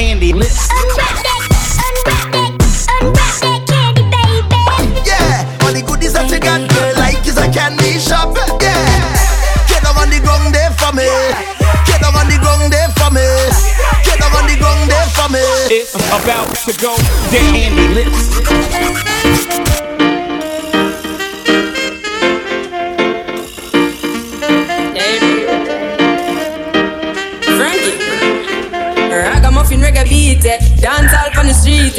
candy lips. Yeah, all the goodies that you got, girl, like is a candy shop. Yeah, get down on the ground there for me. Get down on the ground there for me. Get down on the ground there for me. It's about to go down. Candy lips.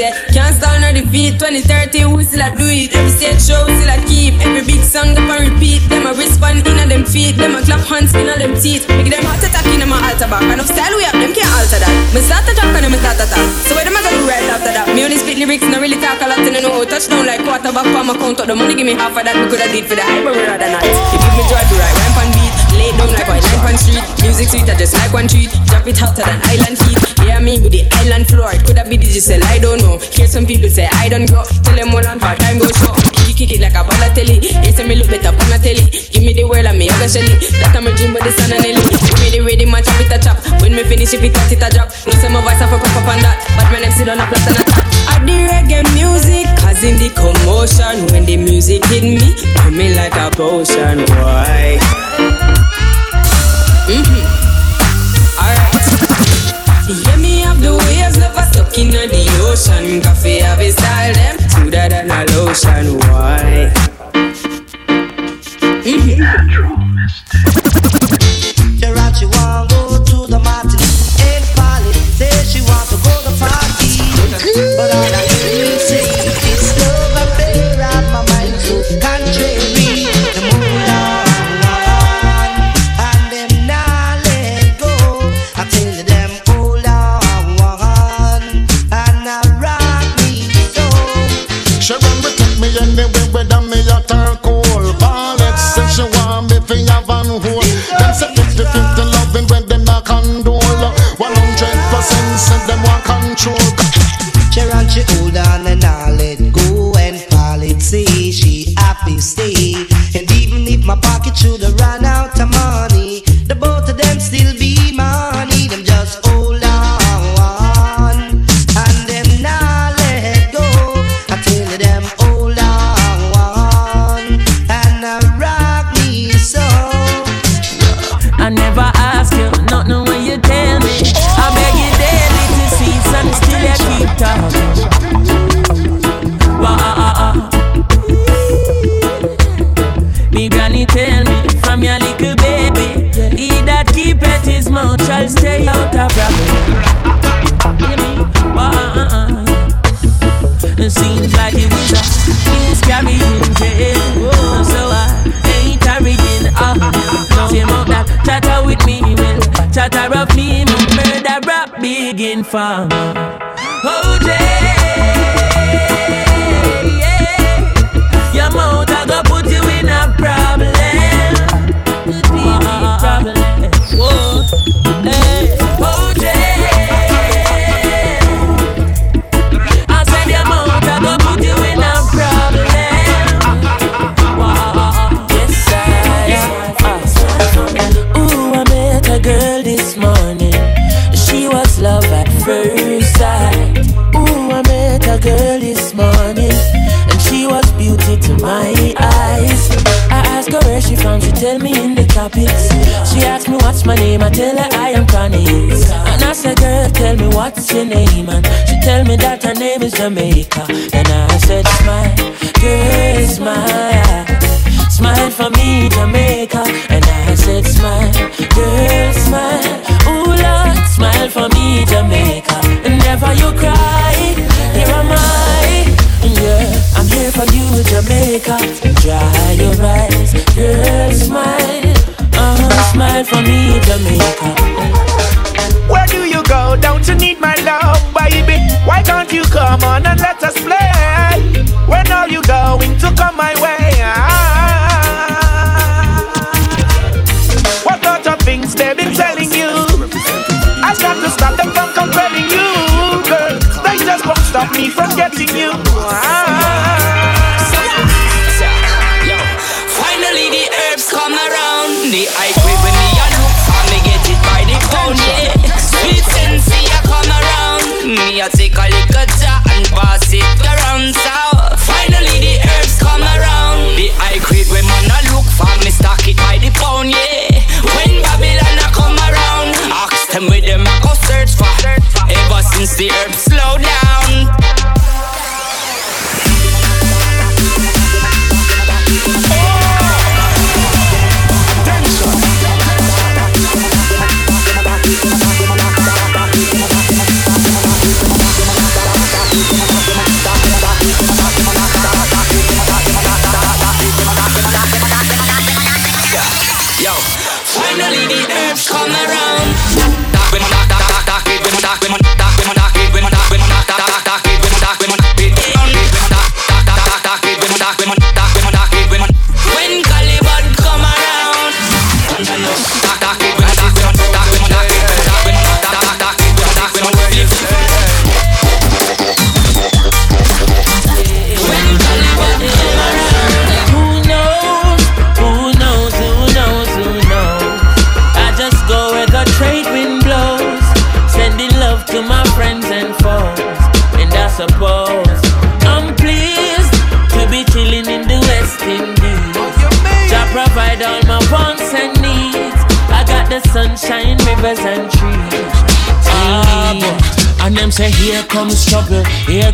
On eh. can't stand on the feet. 2030, we still a do it. Every stage show still a keep. Every big song up and repeat. Them a respond in a them feet. Them a clap hands in a them teeth. Make them heart attack in a altar back. Enough style we have, them can't alter that. Me start to talk and them start to talk. So what them a gonna do right after that? Me only spit lyrics, not really talk a lot. And I know touchdown like quarterback for my count. up The money give me half of that. We coulda did for the hype, but rather not. You give me joy to right, rhyme on beat. Lay down like white line on street. Music sweet, I just like one treat. Drop it hotter than island heat. Yeah, me with the island floor. It coulda be digital, I don't know. Hear some people say I don't go. Tell them all on part time go show. You kick it like a Balotelli. You say me look better on a telly. Give me the world and me yoga shelly. That time a dream but the sun and Ellie. Give me the rhythm and chop it a chop. When me finish if it touch it a drop. No say my voice have a pop up on that. But when I sit on a plot and a top. I the reggae music, causing the commotion. When the music hit me, me like a potion. Why? Mm-hmm. Stuck in the ocean. Coffee have a style them smoother than a lotion. Why? Gerard, what's your name, and she tell me that her name is Jamaica. And I said, smile, girl, smile. Smile for me, Jamaica. Getting you.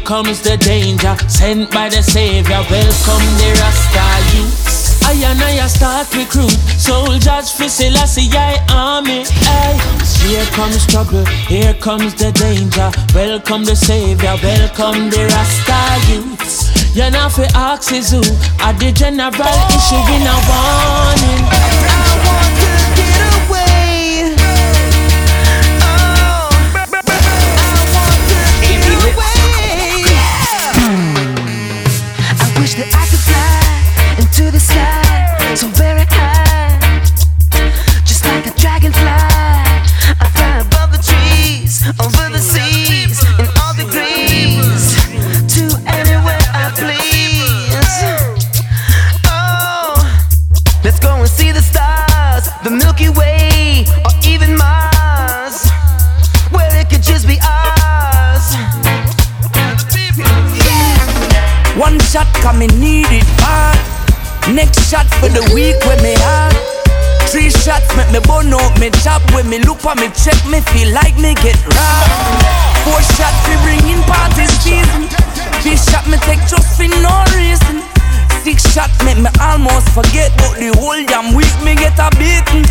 Comes the danger. Sent by the Savior, welcome the Rasta youth. I and I start recruit soldiers for Selassie I army. Aye. Here comes trouble, here comes the danger. Welcome the Savior, welcome the Rasta youth. You're not for axes who are the general issuing a warning. Cause me me chop When me look on me check me feel like me get robbed. Four shots we bring in party season Three shot me take just for no reason. Six shot make me almost forget But the whole damn week me get a beating.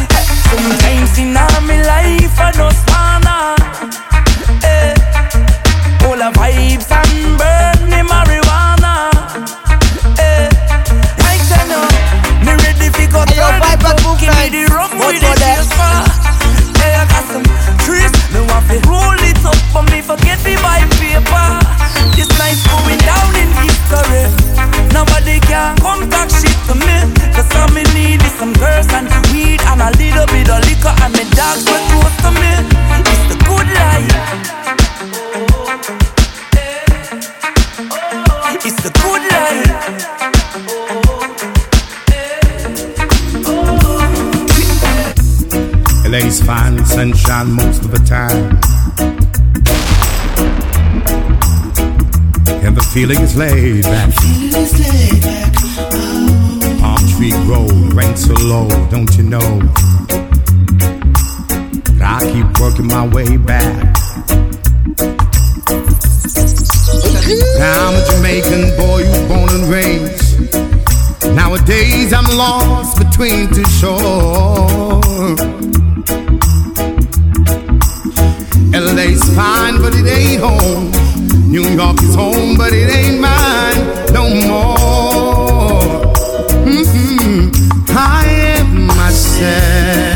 Sometimes in all me life I just wanna eh, All the vibes and burn me marijuana Hey, yo, Vibrant movement. Vote for them. Hey, I got some trees. Me want to roll it up, but me forget me buy paper. This nice going down in history. Nobody can come talk shit to me. Cause all me need is some girls and weed and a little bit of liquor and me dogs were close to me. It's the good life. LA's fine sunshine most of the time. And the feeling is laid back. Palm tree grove, rain so low, don't you know? But I keep working my way back. Now I'm a Jamaican boy who's born and raised. Nowadays I'm lost between two shores. LA's fine, but it ain't home. New York is home, but it ain't mine no more. Mm-hmm. I am myself.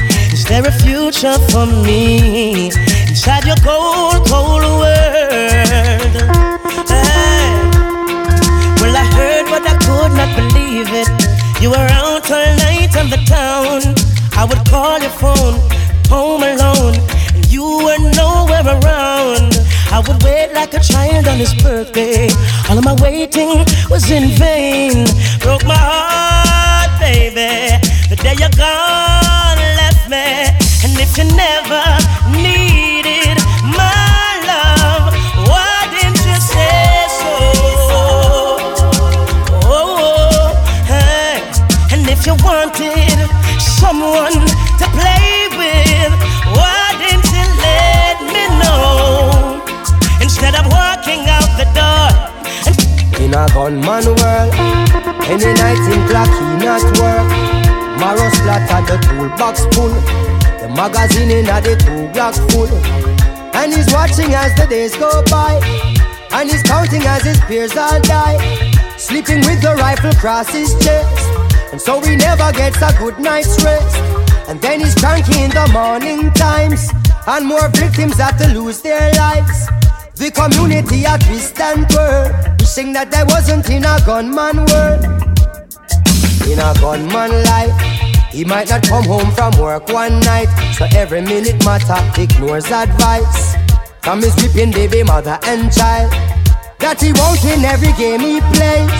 There a future for me inside your cold, cold world? Hey. Well, I heard, but I could not believe it. You were out all night on the town. I would call your phone, home alone, and you were nowhere around. I would wait like a child on his birthday. All of my waiting was in vain. Broke my heart, baby. The day you're gone, And if you never needed my love, why didn't you say so? Oh, hey. And if you wanted someone to play with, why didn't you let me know? Instead of walking out the door. In a gunman world, any night in clock he not work. Marrow splatter the toolbox full, the magazine in the two block full. And he's watching as the days go by, and he's counting as his peers all die. Sleeping with the rifle across his chest, and so he never gets a good night's rest. And then he's cranky in the morning times, and more victims have to lose their lives. The community a twist and twirl, wishing that there wasn't in a gunman world. In a gunman life, he might not come home from work one night, so every minute matter ignores advice from his weeping baby mother and child. That he won't win every game he plays,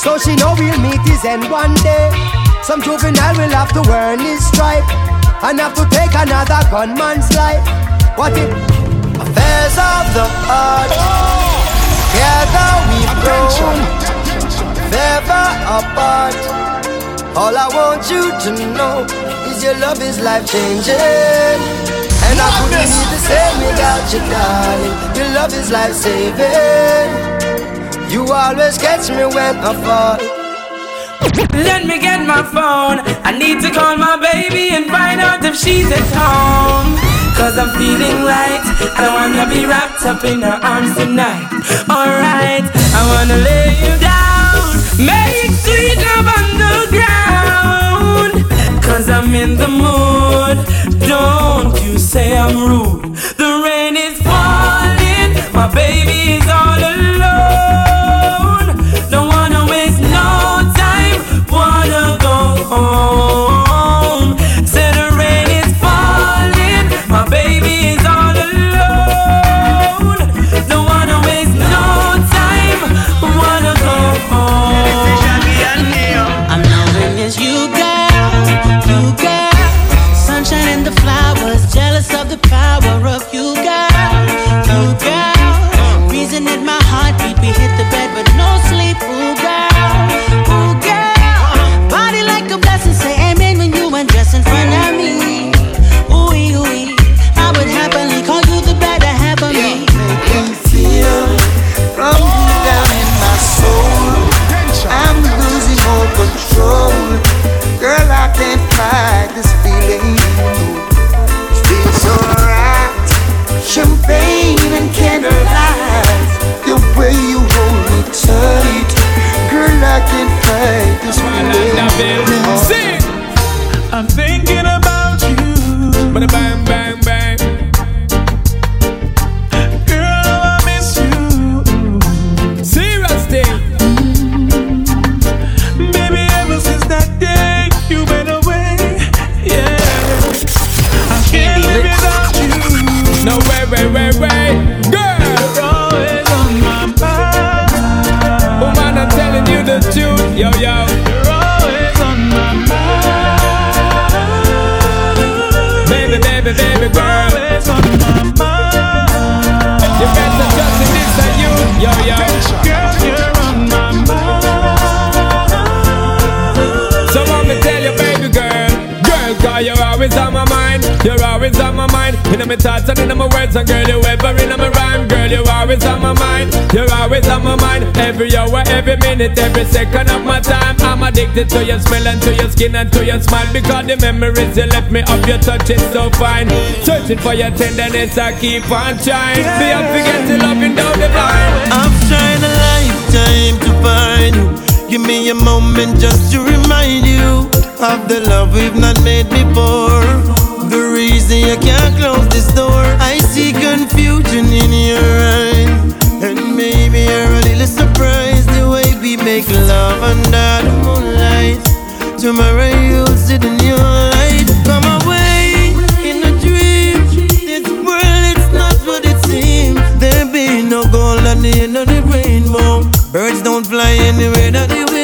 so she know we'll meet his end one day. Some juvenile will have to earn his stripe and have to take another gunman's life. What if? Affairs of the heart. Together we've grown, never apart. All I want you to know is your love is life changing. And I couldn't be the same without you, darling. Your love is life saving. You always catch me when I fall. Let me get my phone. I need to call my baby and find out if she's at home. Cause I'm feeling light. I don't wanna be wrapped up in her arms tonight. Alright, I wanna lay you down. Make sweet love on the ground. In the mood. Don't you say I'm rude. The rain is falling. My baby is all alone. every minute, every second of my time. I'm addicted to your smell and to your skin and to your smile because the memories you left me of your touch is so fine. Searching for your tenderness, I keep on trying. Be yeah. forget to loving down the line. I'm trying a lifetime to find you. Give me a moment just to remind you of the love we've not made before. The reason you can't close this door, I see confusion in your eyes tomorrow you see the new light come away in a dream. This world it's not what it seems. There be no gold at the end of the rainbow. Birds don't fly anywhere that they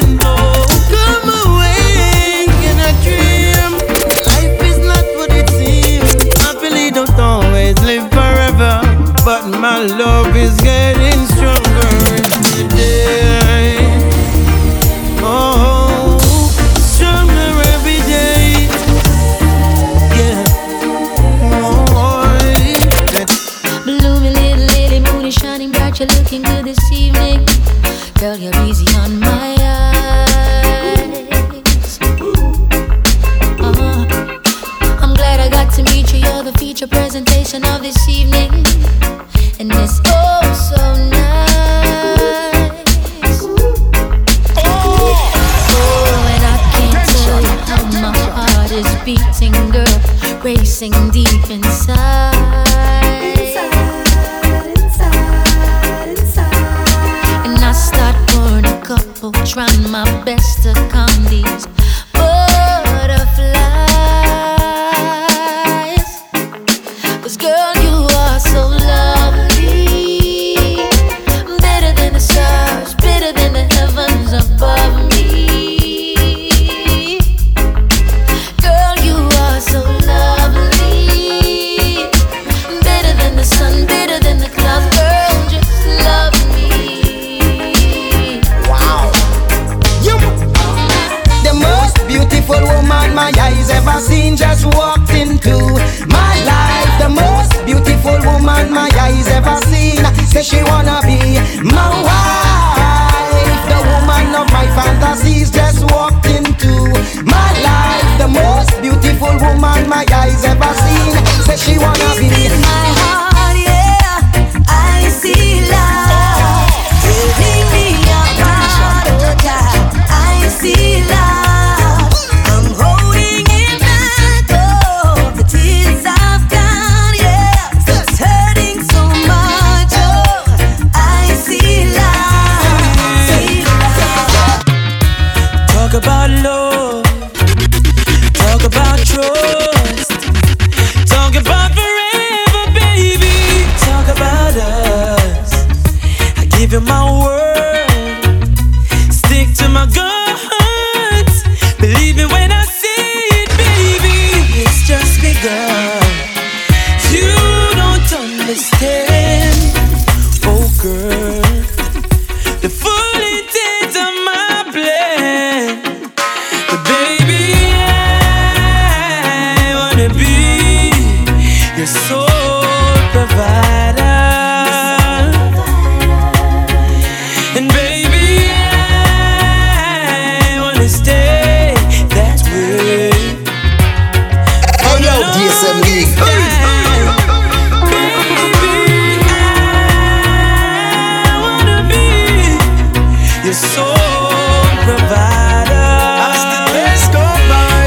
provider. As the days go by,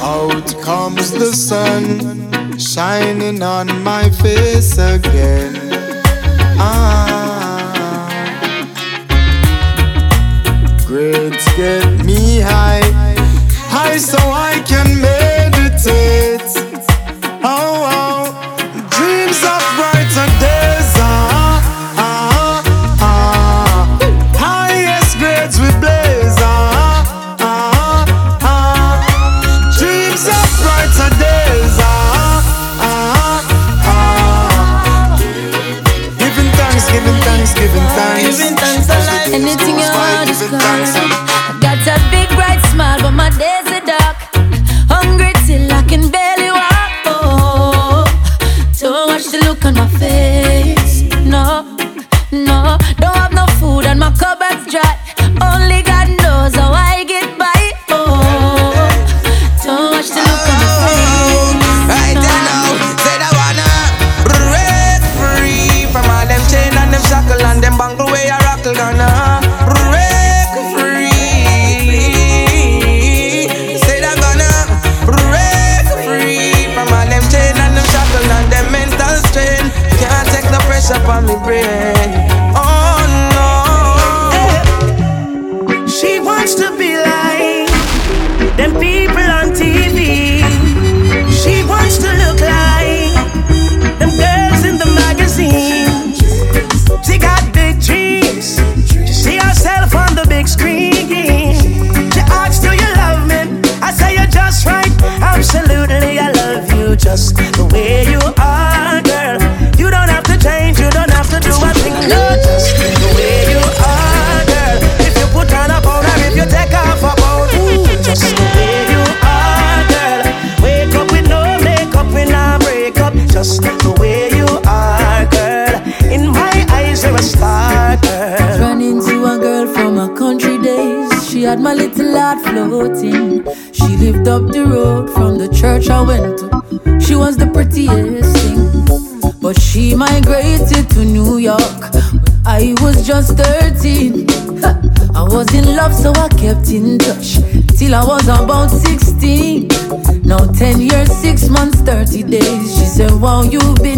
out comes the sun, shining on my face again. was about 16. Now 10 years, 6 months, 30 days. She said, Wow, you've been.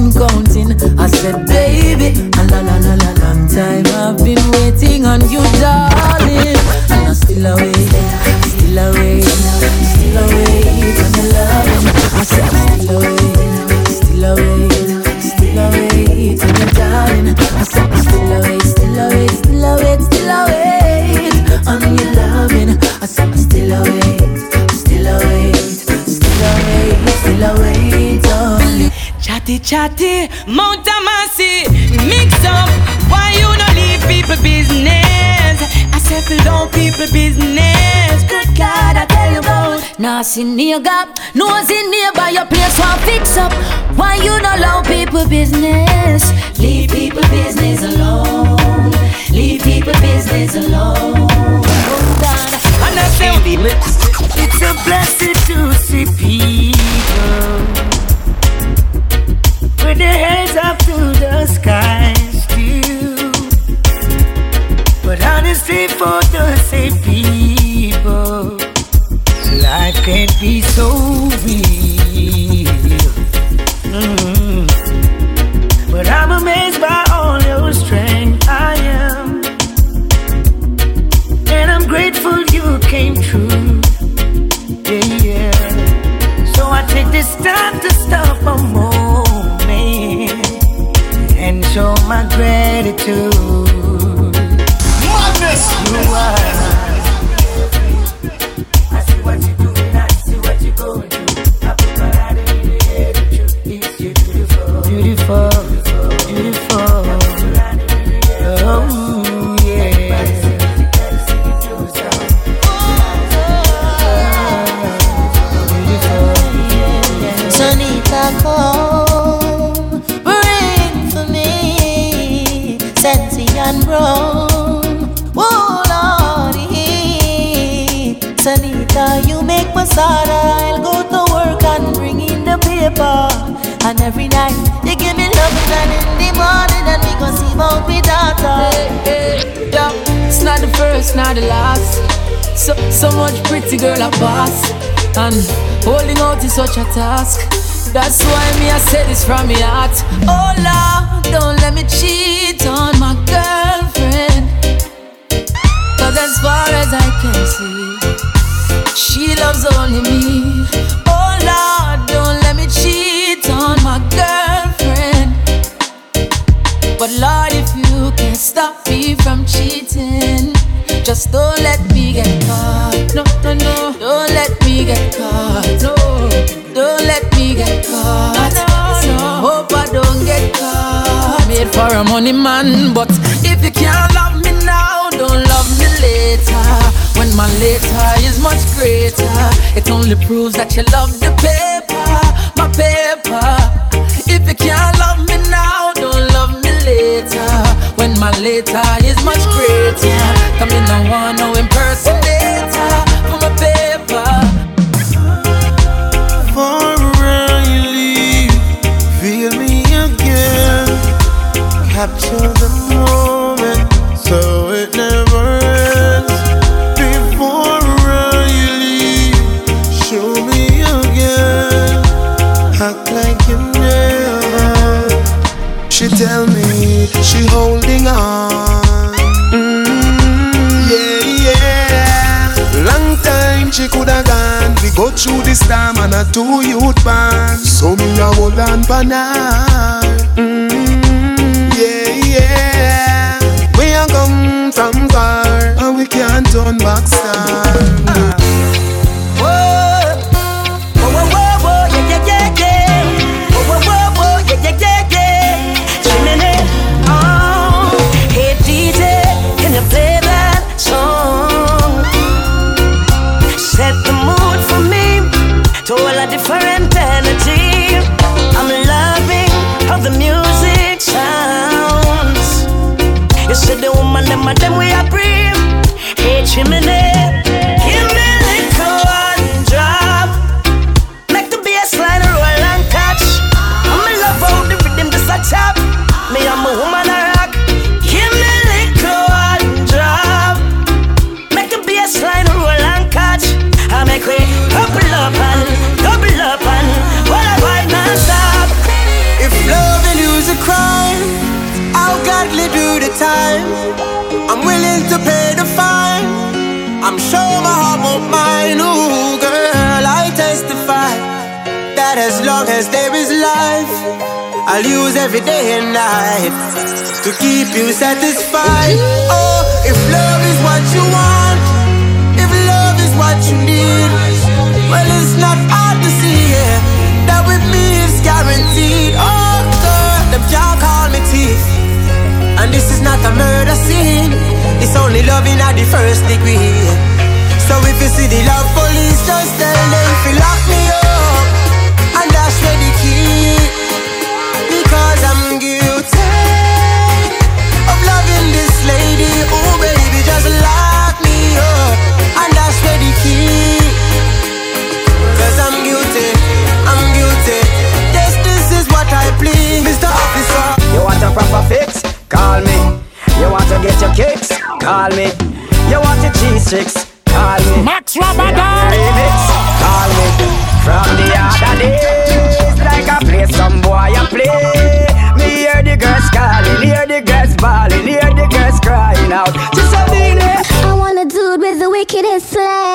Chatty, Mount Amasi, mix up. Why you no leave people business? I settle down people business. Good God, I tell you about. near gap nosy neighbor, your place Want fix up. Why you no leave people business? Leave people business alone. Leave people business alone. Hold on. And I say, it's a blessing to see people. as far as I can see. She loves only me. Oh Lord, don't let me cheat on my girlfriend. But Lord, if you can stop me from cheating, just don't let me get caught. No, no, no. Don't let me get caught. No, don't let me get caught. No, no. Hope I don't get caught. Made for a money man, but if you can't love me now later when my later is much greater. It only proves that you love the paper, my paper. If you can't love me now, don't love me later when my later is much greater. Come in, I want no impersonator for my paper. For you leave, feel me again, capture the moment. Through this time and a two youth band. So me a hold on now. Mm, yeah, yeah. We a come from far and we can't turn back star. Whoa, every day and night to keep you satisfied. Oh, if love is what you want, if love is what you need, well, it's not hard to see yeah, that with me it's guaranteed. Oh, girl, them can't call me thief. And this is not a murder scene. It's only loving at the first degree. So if you see the love police, just tell them to lock this. Oh baby, just lock me up and dash me the key. Cause I'm guilty, I'm guilty. Yes, this is what I plead, Mr. Officer. You want a proper fix? Call me. You want to get your kicks? Call me. You want your cheese sticks? Call me. Max Ramadan. Remix? Call me. From the other days, like I play some boy out. Just a minute. I want a dude with the wickedest slang.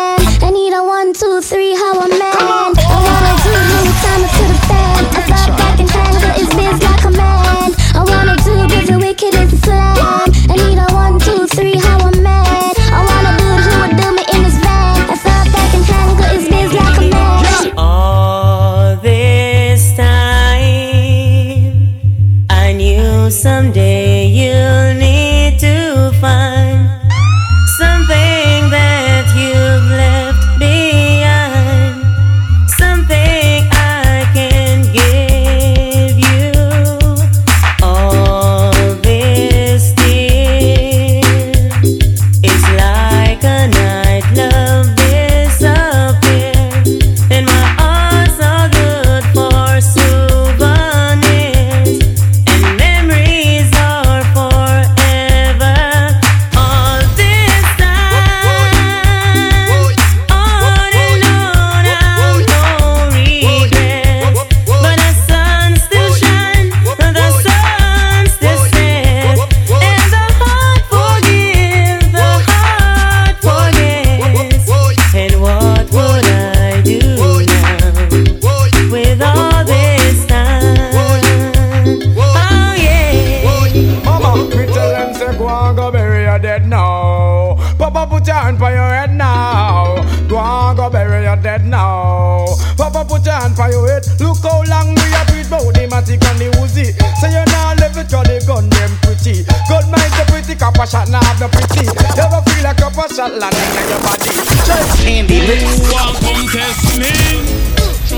Dead now. Papa put your hand for your head. Look how long we have breathe bout the matic and the Uzi. Say you now live it on the gun them pretty. Good mind the pretty copper shot now have no pretty. You ever feel like copper shot landing in your body? Just Andy, who want come test me?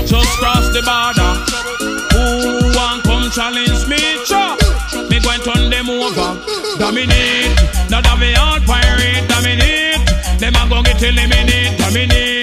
Just cross the border. Who want come challenge me? Sure. Me go and turn them over. Dominate. Now that we all pirate. Eh, dominate. Them a go get eliminate. Dominate.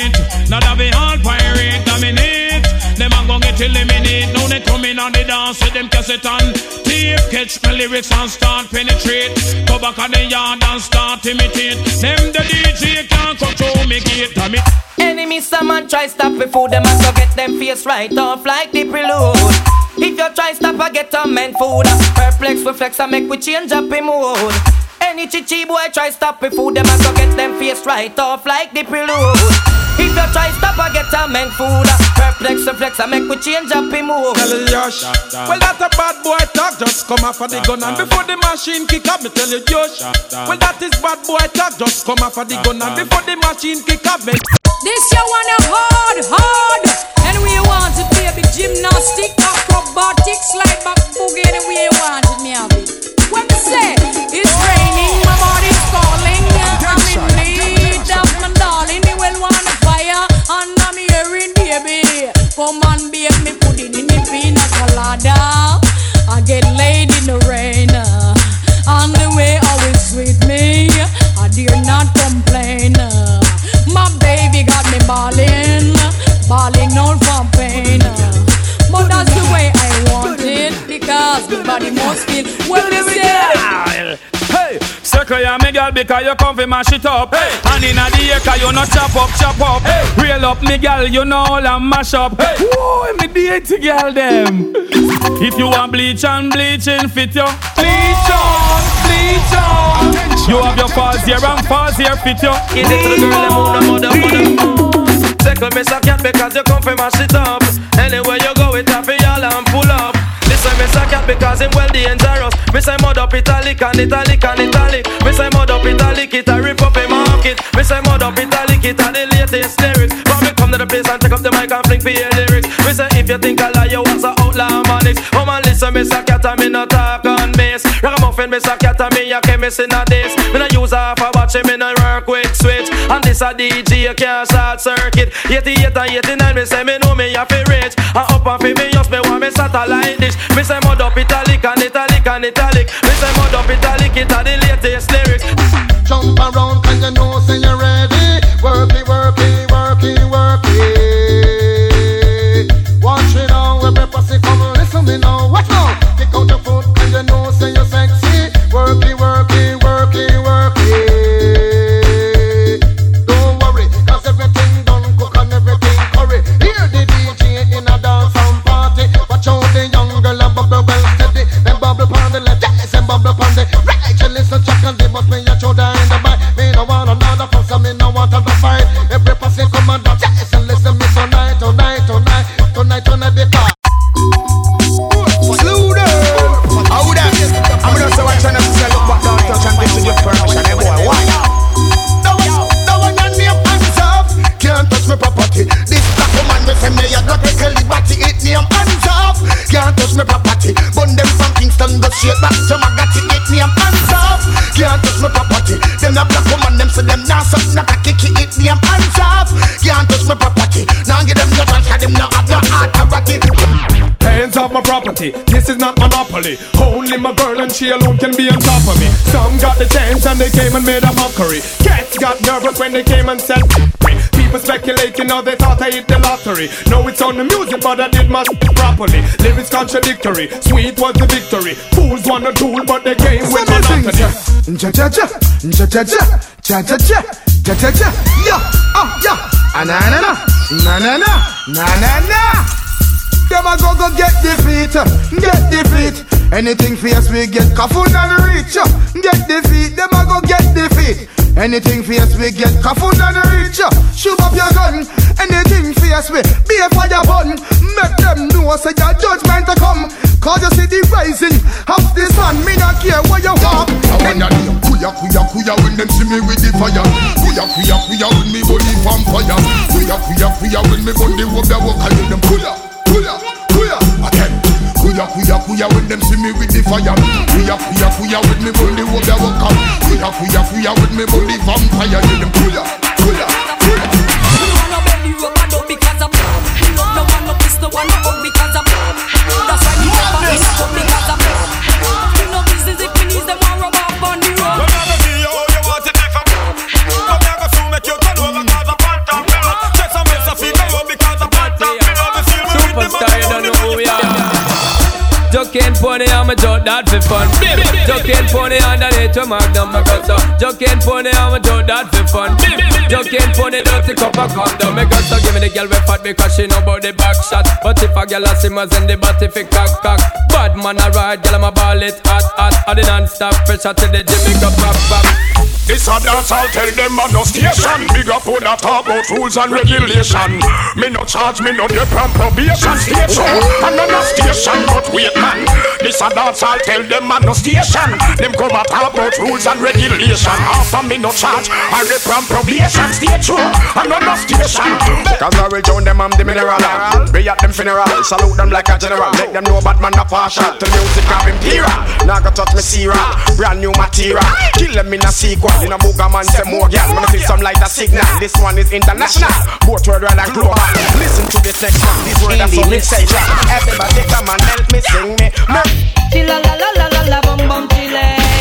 Now that we all pirate. Dominate. Them a go get eliminate. Now they come in on the dance with them cassette on tape. Catch my lyrics and start penetrate. Go back on the yard and start imitate. Them the DJ can't control me gate. Damn it. Enemy someone try stop before them and so get them face right off like the prelude. If you try stop I get a man food Perplex reflex I make we change up in mood Any chichi boy try stop before them and so get them face right off like the prelude If you try stop, I get a make food. Perplex, flex, I make we change up him move. Tell you, Yosh. Well, that a bad boy talk, just come off of the gun. And before the machine kick up, me tell you, Yosh. Well, that is bad boy talk, just come off of the gun. And before the machine kick up, me. This you wanna hard, hard. And we want it, baby. Gymnastic, acrobatics, slide back boogie, any way you want it, me have it. What me say? It's Come on, babe, me it in the pina colada. I get laid in the rain. Uh, on the way, always sweet me. I dare not complain. Uh, my baby got me balling, balling all from ya me girl because you come fi mash it up. Hey, and inna the acre you no chop up, chop up. Hey, reel up me girl, you know all I mash up. Hey, whoa, me date girl them. If you want bleach and bleaching fit you, bleach on, bleach on. You have your falls here and falls here fit you. Give it to the girl, them move, mother, mother. Circle me a cat because you come fi mash it up. Anywhere you go, it happy Me say cat because him well dangerous. Me say mud up italic and italic and italic. Me say mud up italic, it a rip up a market. Me say mud up italic, it a the latest lyrics. But me come to the place and take up the mic and fling for your lyrics. Me say if you think I lie, you was a outlaw manix. Come and listen, me say cat and me no talk on bass. Ragamuffin, me say cat and me a chemist in a this. Me no use half a watch, me no work with switch. And this a DJ, can't short circuit. 88 and 89, me say me know me a fi rich. I up and fi me me satellite dish. Me say mud up italic and italic and italic. Me say mud up italic, it a the latest lyrics. Jump around and you know say you're ready. Not. Only my girl and she alone can be on top of me. Some got the chance and they came and made a mockery. Cats got nervous when they came and said. People speculating how they thought I hit the lottery. No, it's on the music, but I did my properly. Lyrics contradictory, sweet was the victory. Fools wanna duel, but they came with monotony. Ja ja ja, ja ja ja, ja ja ja, ja ja ja, yeah, oh yeah, ah na na na, na na na, na na na. Them a go go get defeat, get defeat. Anything fierce we get kafun and reach. Get defeat, them a go get defeat. Anything fierce we get kafun and reach. Shoot up your gun. Anything fierce we be a fire bun. Make them know say your judgment to come. Cause you see the rising of the sun. Me not care where you walk. I wanna do kuya kuya kuya when them see me with the fire. Kuya kuya kuya when me body on fire. Kuya kuya kuya when me body walk the walk. I do them kuya kuya kuya again. Kuya kuya kuya when them see me with the fire. Kuya kuya kuya when me walk the walk. Kuya kuya kuya when me body vampire. Do them kuya kuya kuya. That for fun. Joking pony underneath your magnum, my gusto. Joking pony, I'm a joke that for fun. Joking pony, dirty cup of condom. My gusto give me the girl we fat because she know about the back shot. But if a girl a simmers in the body fi cock cock. Bad man a ride, girl I'm a ball it hot hot. I the non-stop pressure to the Jamaica pop pop. This a dance, I'll tell them a no station. Big up on that talk about rules and regulation. Me no charge, me no dip on probation station. And no station, but wait man. This a dance, I'll tell them a no station. Them come a talk about rules and regulation. After me no charge, I dip on probation station. And no station. Cause I will join them, I'm the mineral. Be at them funeral, salute them like a general. Make them know bad man a partial to music of imperial. Now go touch me Sierra, brand new material. Kill them in a sequel. In a booger man say more gal When I see some light a signal This one is international Both worldwide and global Listen to the section These words are so essential Everybody come and help me sing me Chilla la la la la la bum bum chile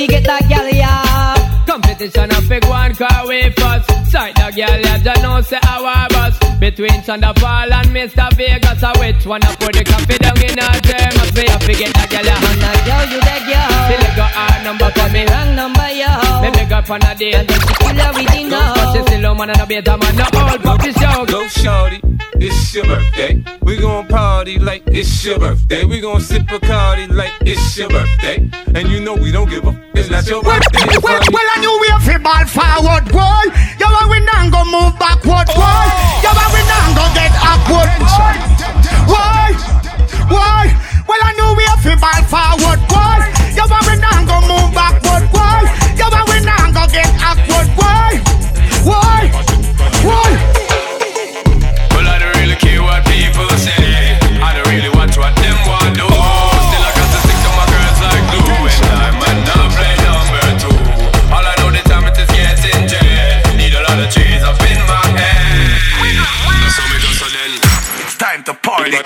I wanna forget that girl yeah. Competition a big one car we first Sight the girl ya just know say our bus Between Thunderfall and Mr. Vegas a which one a put the coffee down in her term I say I forget the girl ya Man a girl you the girl Till you got her number for me. Wrong number yo. Me big up on a day And then she kill her with the know But she still a man and a beta man No old pop the show Go shorty it's your birthday. We gon' party like it's your birthday. We gon' sip a cardi like it's your birthday. And you know we don't give a f- it's not your birthday. Well, well, well, I knew we have to ball forward, boy. You want we not go move backward, boy. Oh. You want we not go get awkward. Why? Why? Well, I knew we have to ball forward, boy. You want we not go move backward,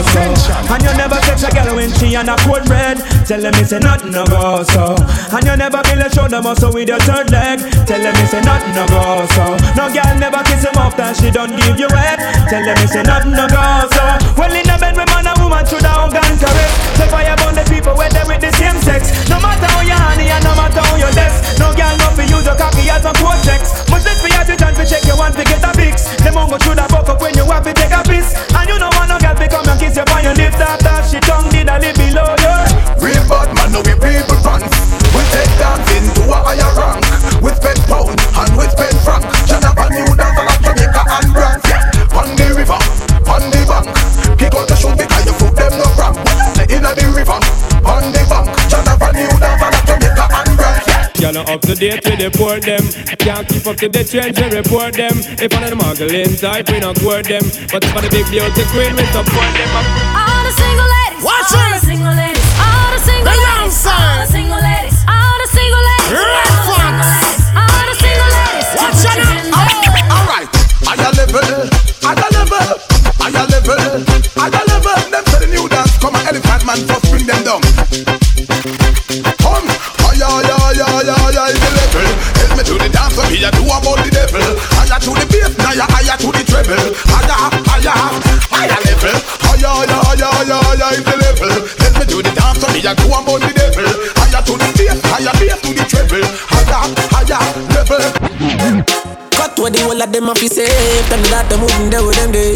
so. And you never catch a girl when she on a cold red. Tell them it's a nothing no go so. And you never feel a shoulder muscle with your third leg. Tell them it's a nothing no go so. No girl never kiss him off that she don't give you head. Tell them it's a nothing no go so. Well in a bed with man and woman should have gun correct. So fire burn the people where they with the same sex. No matter how you honey and no matter how you less. No girl no fi use your cocky as a cortex. Much less for you to chance to check you want to get a fix. Them on go through not up to date with the report them. Can't keep up to the trends, we report them. If one of the muggling type, we not court them. But for the big beauty queen, we support them. All the single ladies. Watch all the single ladies. All the single The ladies. young All the single ladies. All the single ladies. Red All the single Fox. ladies. All the single ladies. Watch out your now. hands up. Alright, I got level, I got level, I got level, I got level. Them say the new dance come an elephant man first bring them down. Me to the dance up here, do about the devil. Higher to the bass, now you higher to the treble. Higher, higher, higher level. Ay ay ay ay ay ay the level. Help me to the dance up here, do about the devil. Higher to the bass, higher bass to the treble. Higher, higher level. Cut what the whole of them off fi safe Tell me that them wouldn't do with them day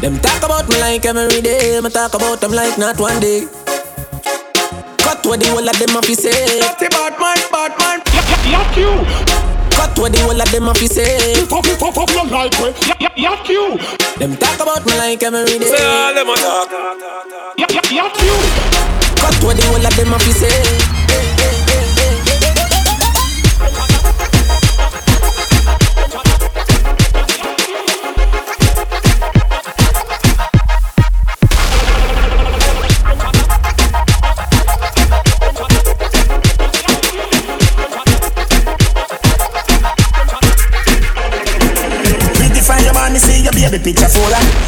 Them talk about me like every day Me talk about them like not one day Cut what the whole of them off fi safe Dirty bad man, bad man. Yak you, Cut what the whole of them off fi say. fuck you, fuck up your like way. Yak yak you, Them talk about me like every day Say all them a talk. yak yak yak you. Cut what the whole of them off fi safe baby picture.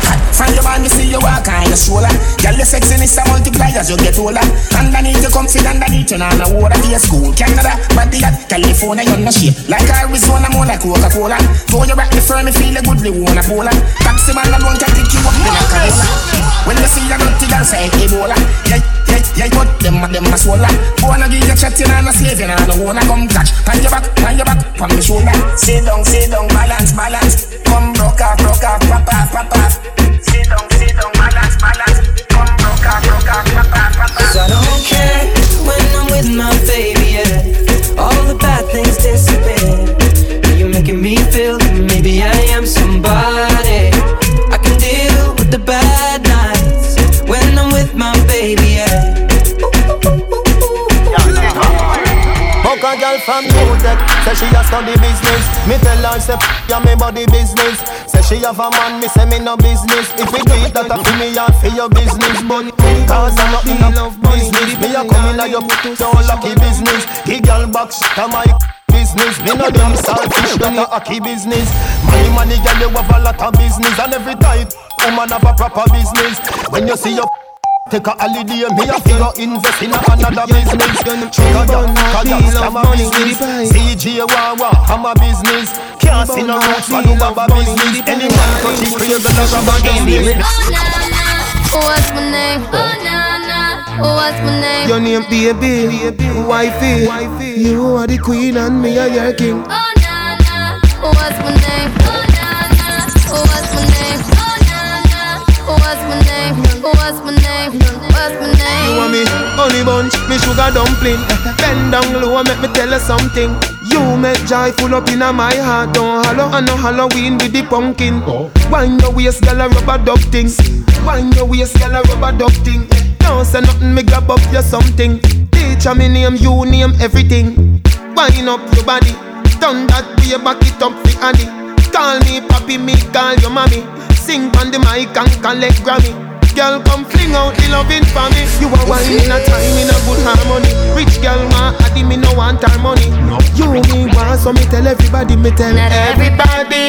Hot from your man, me see you walk on your shoulder. Girl, your sexiness a multiply as you get older. Underneath you come sit underneath you nah no water to your school. Canada, at California, you no shape. Like Arizona, more like Coca-Cola. For you rock me firm, me feel a goodly wanna bowler. Taxi man alone can pick you up in a Corolla. When you see a dirty girl say Ebola, yeah, yeah, yeah, but them a them a swallow. Wanna give you chat, you nah no slave, you nah no wanna come touch. On your back, on your back, on the shoulder. Sit down, sit down, balance, balance. Come broke off, broke off, pop off, pop off. Sit down, sit down, balance, balance. Come broke off, broke off, pop off, pop off. Cause I don't care when I'm with my baby, yeah. All the bad things disappear. You're making me feel that maybe I am somebody. I can deal with the bad nights when I'm with my baby, yeah. Fuck a girl from Utech, say she a study business. Me tell her say f ya me body business. She have a man, me say me no business. If we do it, that a fi me and fi your business. But cause I'm not in love business. Me a come in a your so lucky business. The girl box shit a my business. Me no them selfish, that a hockey business. Money, money, girl, you have a lot of business, and every type woman have a proper business. When you see your Take a holiday, me a figure invest in another business. Trigger down, cause I'm scam a business. CJ Wawa, I'm a business. Can't see no roots for no baba business. Any man touch it, crazy like a baba business. What's my name? Oh, oh na na. What's my name? Your name baby, wifey. You are the queen and me are your king. Oh na na. What's my name? Oh na na. What's my name? Oh na na. What's my name? What's my name? Me honey bunch, me sugar dumpling. Bend down low, make me tell you something. You make joy full up in my heart. Don't hollow and no Halloween with the pumpkin. Wind your waist, girl, a rubber duck thing. Wind your waist, girl, a rubber duck thing. Don't say nothing, me grab up you something. Teacher me name, you name everything. Wind up your body, turn that way, back it up for Annie. Call me papi, me call your mommy. Sing on the mic and collect Grammy. Girl, come fling out the loving for me. You are one in a time in a good harmony. Rich girl, ma, addy me no want her money. No. You me want, so me tell everybody, me tell Not everybody.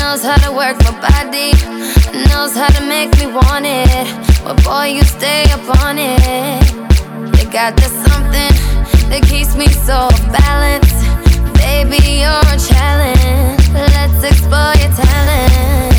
Knows how to work my body, knows how to make me want it. But boy, you stay up on it. You got this something that keeps me so balanced. Baby, you're a challenge. Let's explore your talent.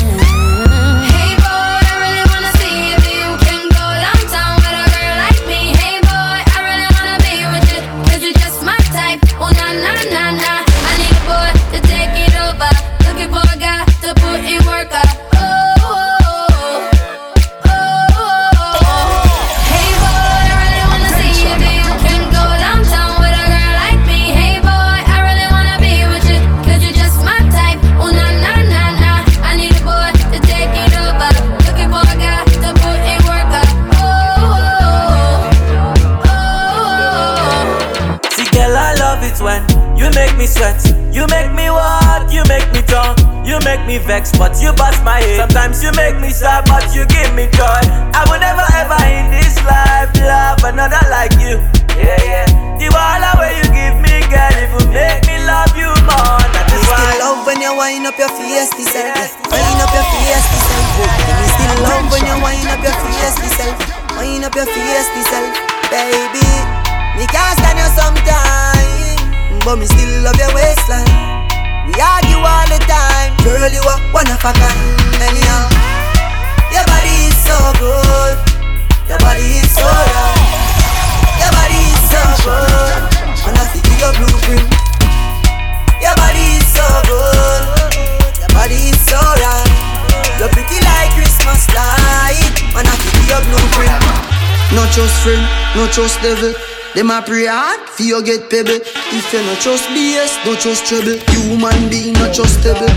Not just devil. Them a pray hard, for you get pebble. If you not trust BS, don't trust trouble. Human being not trustable.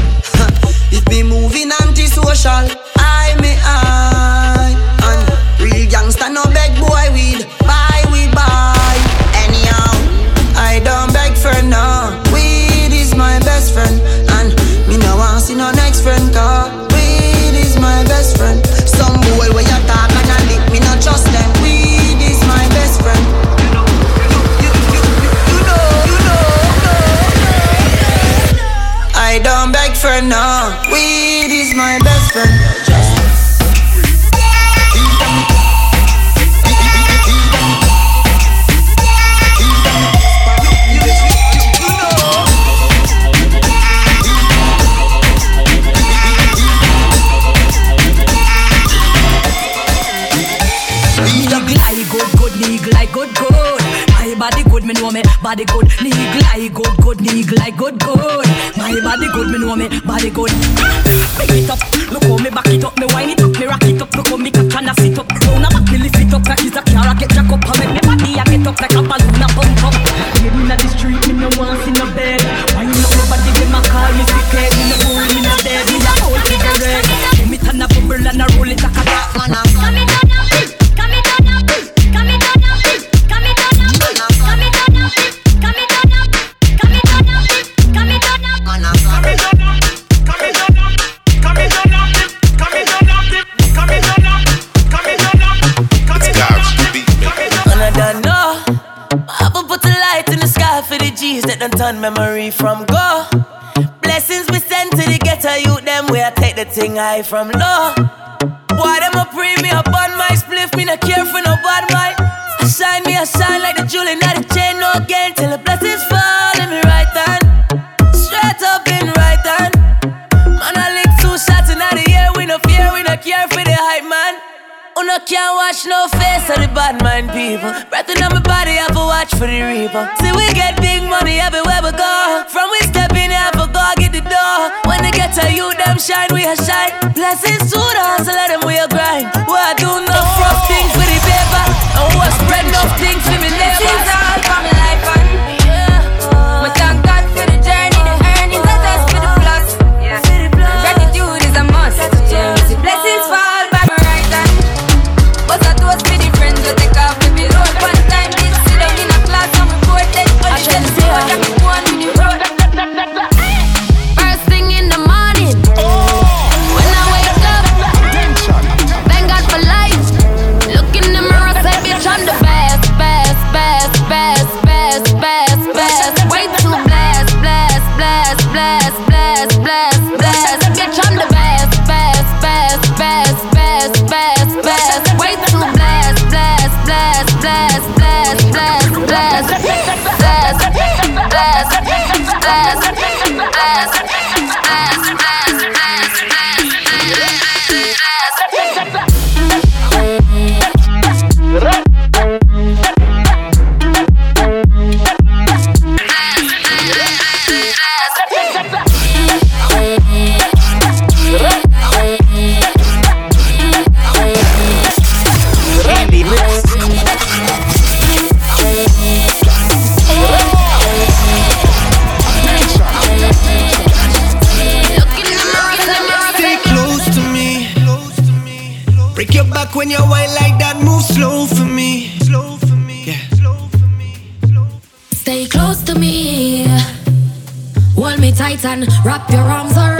if me moving antisocial, I me I. And real gangster no beg boy weed, buy we buy. Anyhow, I don't beg for no. Weed is my best friend, and me no want see no next friend. Cause weed is my best friend. weed is my best friend. Good, good, good, good. My body good, me know me body good, good, good, nigga, like good, good. My body good, me know me body good. high from low. Boy, them a bring me up on my spliff, me no care for no bad mind. I sign me a sign like the jewel, not the chain, no gain till the blessings fall in me right hand. Straight up in right hand. Man, I lick two shots in the air, we no fear, we no care for the hype, man. Una can't watch no face of the bad mind people. Breathing on my body, I have a watch for the reaper. See, we get big money everywhere we go. From we tell you them shine, we a shine. Blessings to the hustle, let them we a grind. What Stay close to me. Hold me tight and wrap your arms around.